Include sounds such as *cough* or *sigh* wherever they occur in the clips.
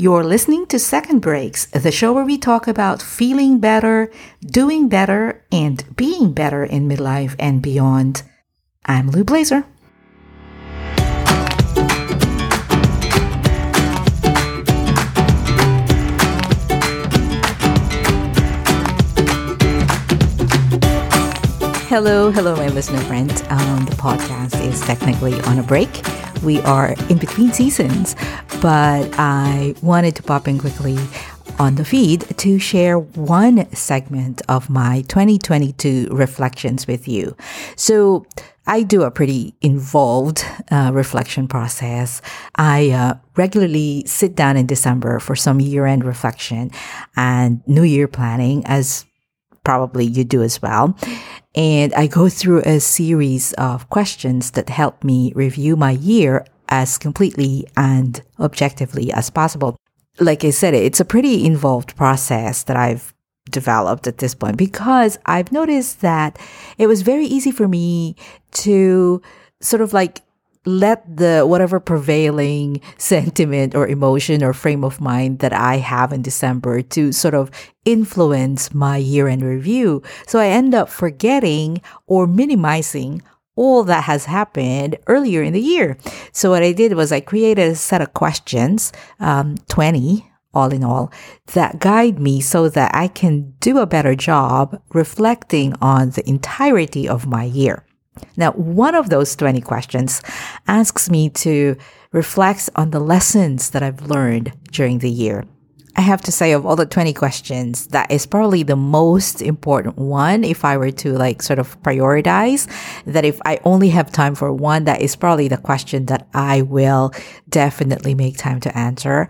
You're listening to Second Breaks, the show where we talk about feeling better, doing better, and being better in midlife and beyond. I'm Lou Blaser. Hello, hello, my listener friends. Um, the podcast is technically on a break. We are in between seasons, but I wanted to pop in quickly on the feed to share one segment of my 2022 reflections with you. So, I do a pretty involved uh, reflection process. I uh, regularly sit down in December for some year end reflection and New Year planning, as probably you do as well. And I go through a series of questions that help me review my year as completely and objectively as possible. Like I said, it's a pretty involved process that I've developed at this point because I've noticed that it was very easy for me to sort of like let the whatever prevailing sentiment or emotion or frame of mind that I have in December to sort of influence my year end review. So I end up forgetting or minimizing all that has happened earlier in the year. So what I did was I created a set of questions, um, 20 all in all, that guide me so that I can do a better job reflecting on the entirety of my year. Now, one of those 20 questions asks me to reflect on the lessons that I've learned during the year. I have to say, of all the 20 questions, that is probably the most important one. If I were to like sort of prioritize that, if I only have time for one, that is probably the question that I will definitely make time to answer.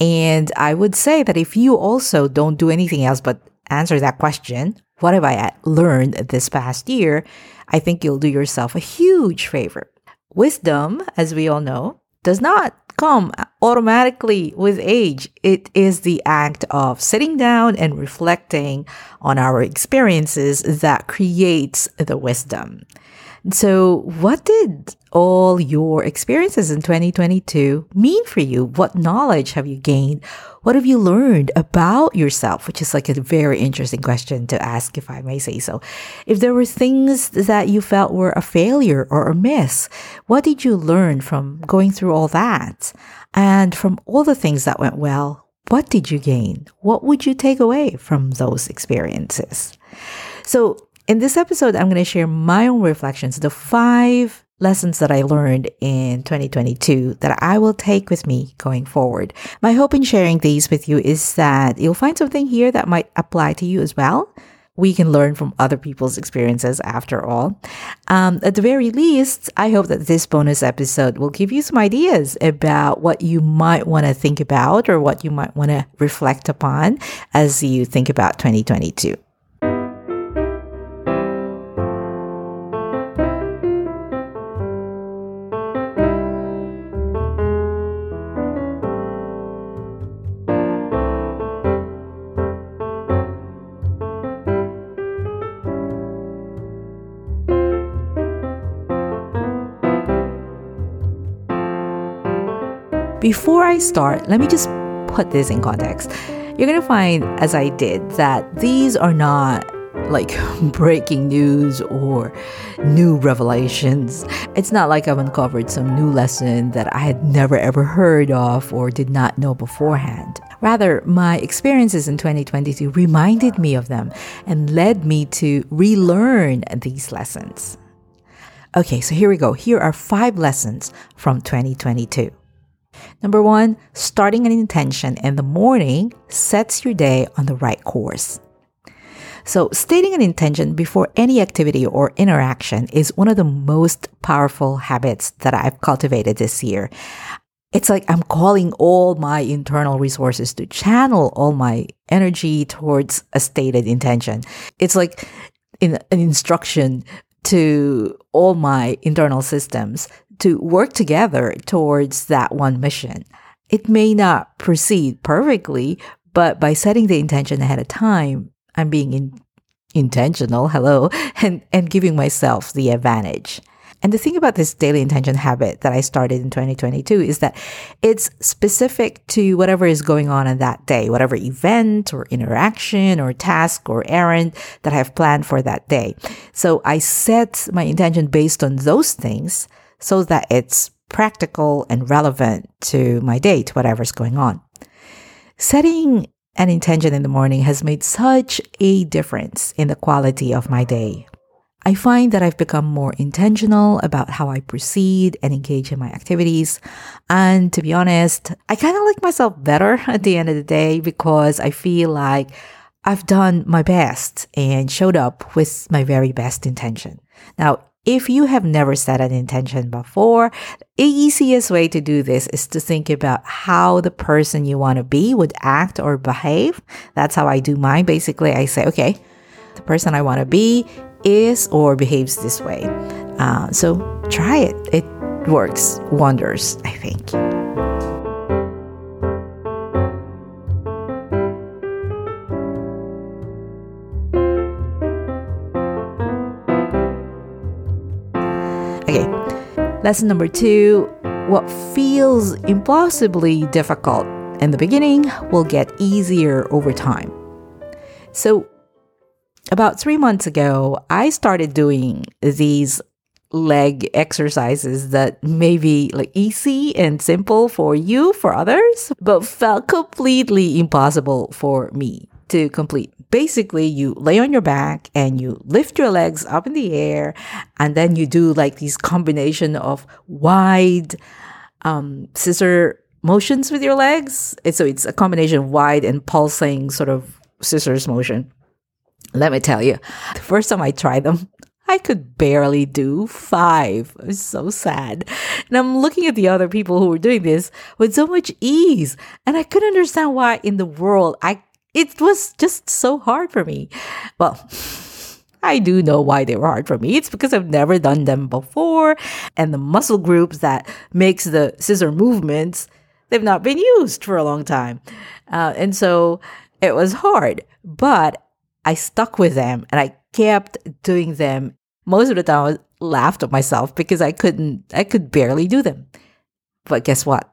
And I would say that if you also don't do anything else but answer that question, what have I uh, learned this past year? I think you'll do yourself a huge favor. Wisdom, as we all know, does not come automatically with age. It is the act of sitting down and reflecting on our experiences that creates the wisdom. So, what did all your experiences in 2022 mean for you? What knowledge have you gained? What have you learned about yourself? Which is like a very interesting question to ask, if I may say so. If there were things that you felt were a failure or a miss, what did you learn from going through all that? And from all the things that went well, what did you gain? What would you take away from those experiences? So, in this episode, I'm going to share my own reflections, the five lessons that I learned in 2022 that I will take with me going forward. My hope in sharing these with you is that you'll find something here that might apply to you as well. We can learn from other people's experiences after all. Um, at the very least, I hope that this bonus episode will give you some ideas about what you might want to think about or what you might want to reflect upon as you think about 2022. Before I start, let me just put this in context. You're going to find, as I did, that these are not like *laughs* breaking news or new revelations. It's not like I've uncovered some new lesson that I had never ever heard of or did not know beforehand. Rather, my experiences in 2022 reminded me of them and led me to relearn these lessons. Okay, so here we go. Here are five lessons from 2022. Number one, starting an intention in the morning sets your day on the right course. So, stating an intention before any activity or interaction is one of the most powerful habits that I've cultivated this year. It's like I'm calling all my internal resources to channel all my energy towards a stated intention. It's like in an instruction to all my internal systems to work together towards that one mission. It may not proceed perfectly, but by setting the intention ahead of time, I'm being in, intentional, *laughs* hello, and, and giving myself the advantage. And the thing about this daily intention habit that I started in 2022 is that it's specific to whatever is going on in that day, whatever event or interaction or task or errand that I have planned for that day. So I set my intention based on those things so that it's practical and relevant to my day, to whatever's going on. Setting an intention in the morning has made such a difference in the quality of my day. I find that I've become more intentional about how I proceed and engage in my activities. And to be honest, I kind of like myself better *laughs* at the end of the day because I feel like I've done my best and showed up with my very best intention. Now, if you have never set an intention before, the easiest way to do this is to think about how the person you want to be would act or behave. That's how I do mine. Basically, I say, okay, the person I want to be is or behaves this way. Uh, so try it. It works wonders, I think. Okay, lesson number two what feels impossibly difficult in the beginning will get easier over time. So, about three months ago, I started doing these leg exercises that may be like easy and simple for you, for others, but felt completely impossible for me to complete. Basically, you lay on your back and you lift your legs up in the air, and then you do like these combination of wide um, scissor motions with your legs. so it's a combination of wide and pulsing sort of scissors motion. Let me tell you, the first time I tried them, I could barely do five. It was so sad. And I'm looking at the other people who were doing this with so much ease. And I couldn't understand why in the world I it was just so hard for me. Well, *laughs* I do know why they were hard for me. It's because I've never done them before. And the muscle groups that makes the scissor movements, they've not been used for a long time. Uh, and so it was hard. But I stuck with them and I kept doing them. Most of the time, I laughed at myself because I couldn't, I could barely do them. But guess what?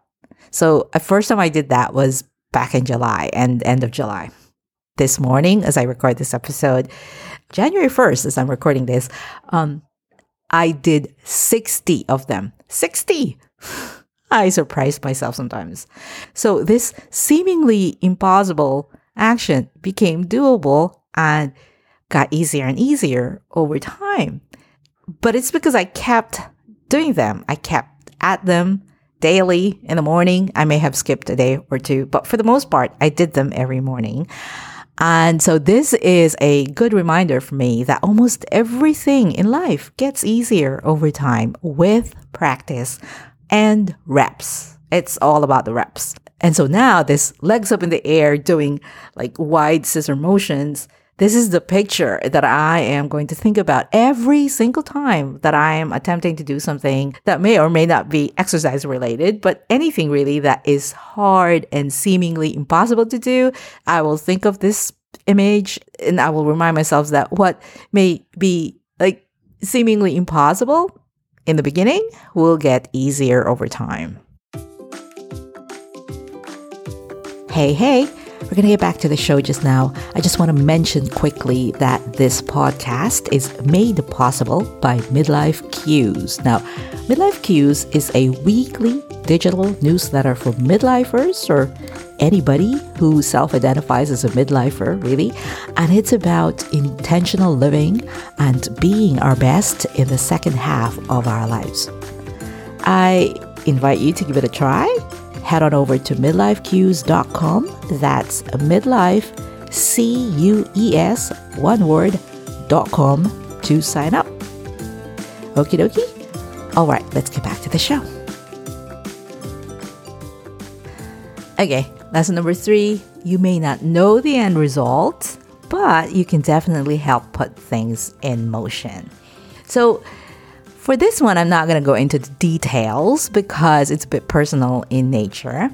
So, the first time I did that was back in July and end of July. This morning, as I record this episode, January 1st, as I'm recording this, um, I did 60 of them. 60! *sighs* I surprised myself sometimes. So, this seemingly impossible action became doable and got easier and easier over time. But it's because I kept doing them. I kept at them daily in the morning. I may have skipped a day or two, but for the most part, I did them every morning. And so this is a good reminder for me that almost everything in life gets easier over time with practice and reps. It's all about the reps. And so now this legs up in the air doing like wide scissor motions this is the picture that I am going to think about every single time that I am attempting to do something that may or may not be exercise related, but anything really that is hard and seemingly impossible to do. I will think of this image and I will remind myself that what may be like seemingly impossible in the beginning will get easier over time. Hey, hey. We're going to get back to the show just now. I just want to mention quickly that this podcast is made possible by Midlife Cues. Now, Midlife Cues is a weekly digital newsletter for midlifers or anybody who self identifies as a midlifer, really. And it's about intentional living and being our best in the second half of our lives. I invite you to give it a try head on over to midlifecues.com. That's midlife, C U E S, one word, dot com to sign up. Okie dokie. All right, let's get back to the show. Okay, lesson number three you may not know the end result, but you can definitely help put things in motion. So, for this one, I'm not going to go into the details because it's a bit personal in nature.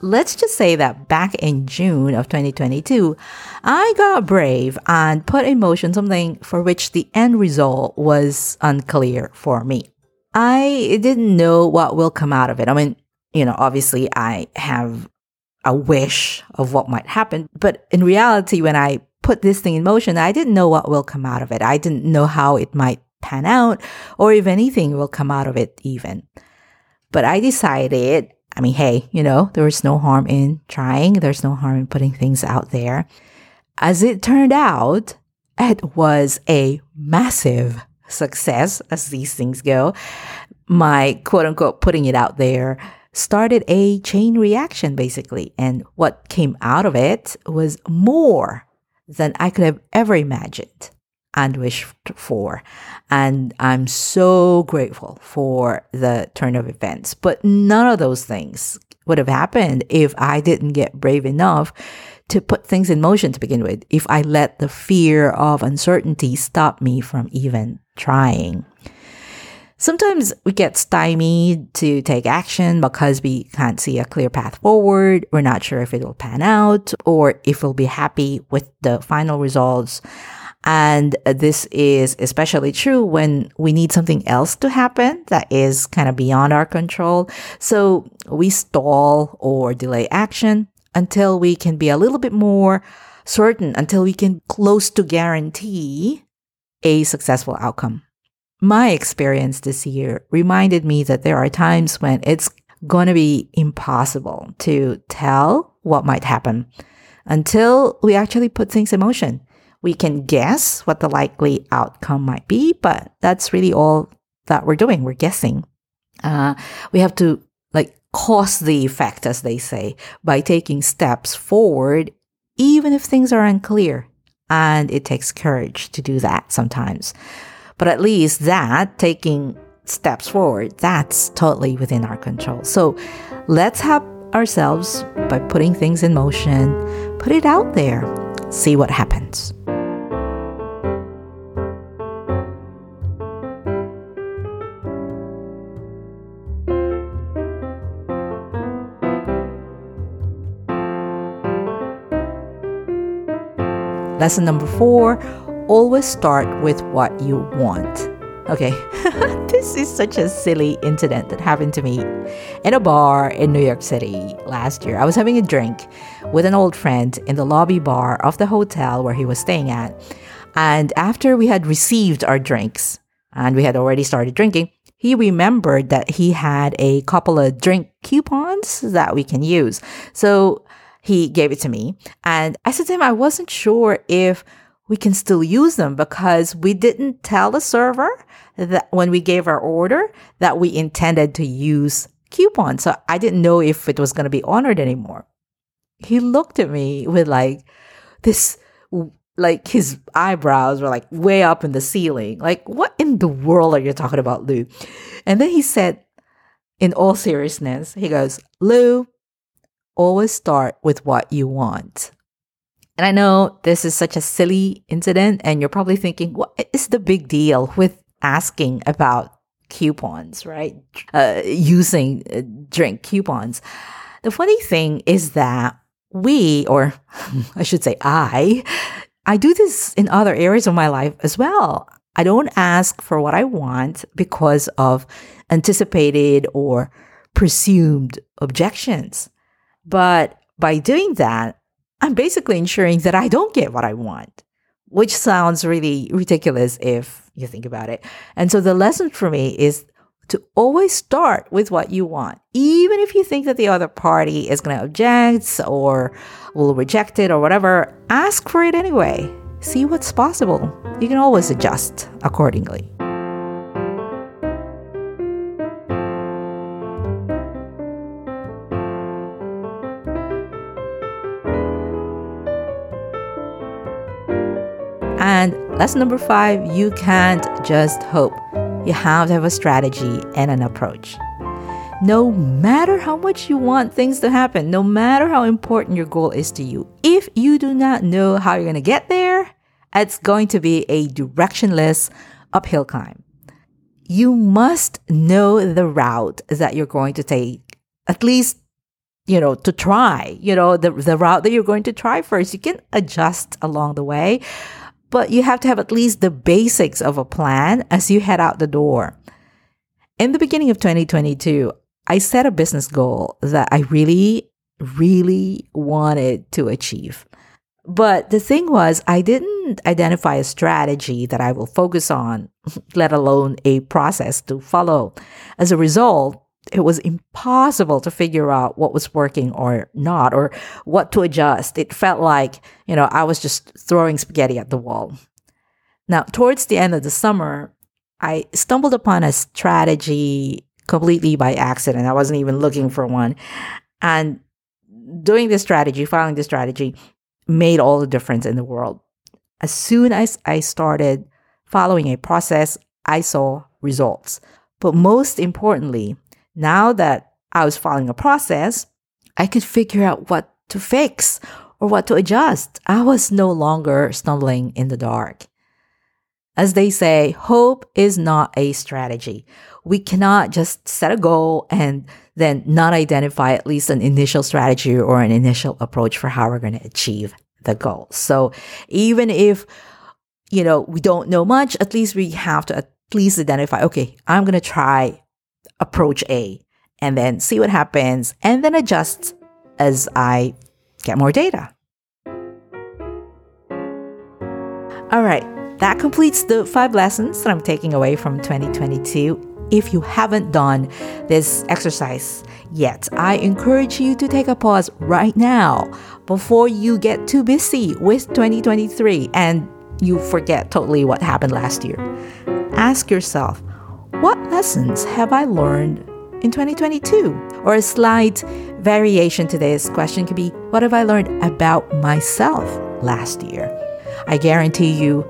let's just say that back in June of 2022, I got brave and put in motion something for which the end result was unclear for me. I didn't know what will come out of it. I mean, you know, obviously I have a wish of what might happen, but in reality, when I put this thing in motion, I didn't know what will come out of it. I didn't know how it might pan out or if anything will come out of it even. But I decided, I mean, hey, you know, there was no harm in trying. There's no harm in putting things out there. As it turned out, it was a massive success as these things go. My quote unquote putting it out there started a chain reaction basically. And what came out of it was more than I could have ever imagined and wished for. And I'm so grateful for the turn of events. But none of those things would have happened if I didn't get brave enough to put things in motion to begin with, if I let the fear of uncertainty stop me from even trying. Sometimes we get stymied to take action because we can't see a clear path forward. We're not sure if it will pan out or if we'll be happy with the final results. And this is especially true when we need something else to happen that is kind of beyond our control. So we stall or delay action until we can be a little bit more certain, until we can close to guarantee a successful outcome. My experience this year reminded me that there are times when it's going to be impossible to tell what might happen until we actually put things in motion. We can guess what the likely outcome might be, but that's really all that we're doing. We're guessing. Uh, we have to like cause the effect, as they say, by taking steps forward, even if things are unclear. And it takes courage to do that sometimes. But at least that, taking steps forward, that's totally within our control. So let's help ourselves by putting things in motion, put it out there, see what happens. Lesson number four always start with what you want. Okay, *laughs* this is such a silly incident that happened to me in a bar in New York City last year. I was having a drink with an old friend in the lobby bar of the hotel where he was staying at. And after we had received our drinks and we had already started drinking, he remembered that he had a couple of drink coupons that we can use. So he gave it to me. And I said to him, I wasn't sure if we can still use them because we didn't tell the server that when we gave our order that we intended to use coupons. So I didn't know if it was going to be honored anymore. He looked at me with like this, like his eyebrows were like way up in the ceiling. Like, what in the world are you talking about, Lou? And then he said, in all seriousness, he goes, Lou, always start with what you want. And I know this is such a silly incident, and you're probably thinking, what is the big deal with asking about coupons, right? Uh, using uh, drink coupons. The funny thing is that we, or *laughs* I should say I, I do this in other areas of my life as well. I don't ask for what I want because of anticipated or presumed objections. But by doing that, I'm basically ensuring that I don't get what I want, which sounds really ridiculous if you think about it. And so the lesson for me is to always start with what you want, even if you think that the other party is going to object or will reject it or whatever, ask for it anyway. See what's possible. You can always adjust accordingly. And lesson number five you can't just hope. You have to have a strategy and an approach. No matter how much you want things to happen, no matter how important your goal is to you, if you do not know how you're going to get there, it's going to be a directionless uphill climb. You must know the route that you're going to take, at least you know, to try, you know, the, the route that you're going to try first. You can adjust along the way, but you have to have at least the basics of a plan as you head out the door. In the beginning of 2022, I set a business goal that I really, really wanted to achieve. But the thing was, I didn't identify a strategy that I will focus on, *laughs* let alone a process to follow. As a result, it was impossible to figure out what was working or not, or what to adjust. It felt like, you know, I was just throwing spaghetti at the wall. Now, towards the end of the summer, I stumbled upon a strategy completely by accident. I wasn't even looking for one. And doing this strategy, following this strategy, made all the difference in the world. As soon as I started following a process, I saw results. But most importantly, now that I was following a process, I could figure out what to fix or what to adjust. I was no longer stumbling in the dark. As they say, hope is not a strategy. We cannot just set a goal and then not identify at least an initial strategy or an initial approach for how we're going to achieve the goal. So even if, you know, we don't know much, at least we have to at least identify, okay, I'm going to try approach A and then see what happens and then adjust as I get more data. All right, that completes the five lessons that I'm taking away from 2022. If you haven't done this exercise yet, I encourage you to take a pause right now before you get too busy with 2023 and you forget totally what happened last year. Ask yourself, what lessons have I learned in 2022? Or a slight variation to this question could be, What have I learned about myself last year? I guarantee you,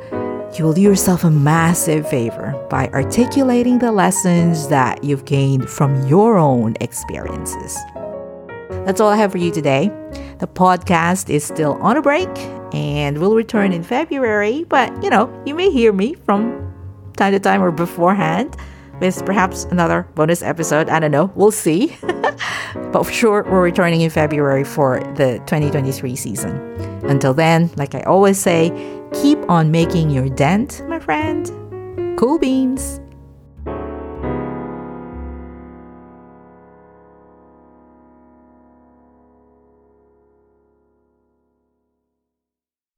you will do yourself a massive favor by articulating the lessons that you've gained from your own experiences. That's all I have for you today. The podcast is still on a break and will return in February, but you know, you may hear me from time to time or beforehand with perhaps another bonus episode. I don't know. We'll see. *laughs* but for sure, we're returning in February for the 2023 season. Until then, like I always say, keep on making your dent, my friend. Cool beans.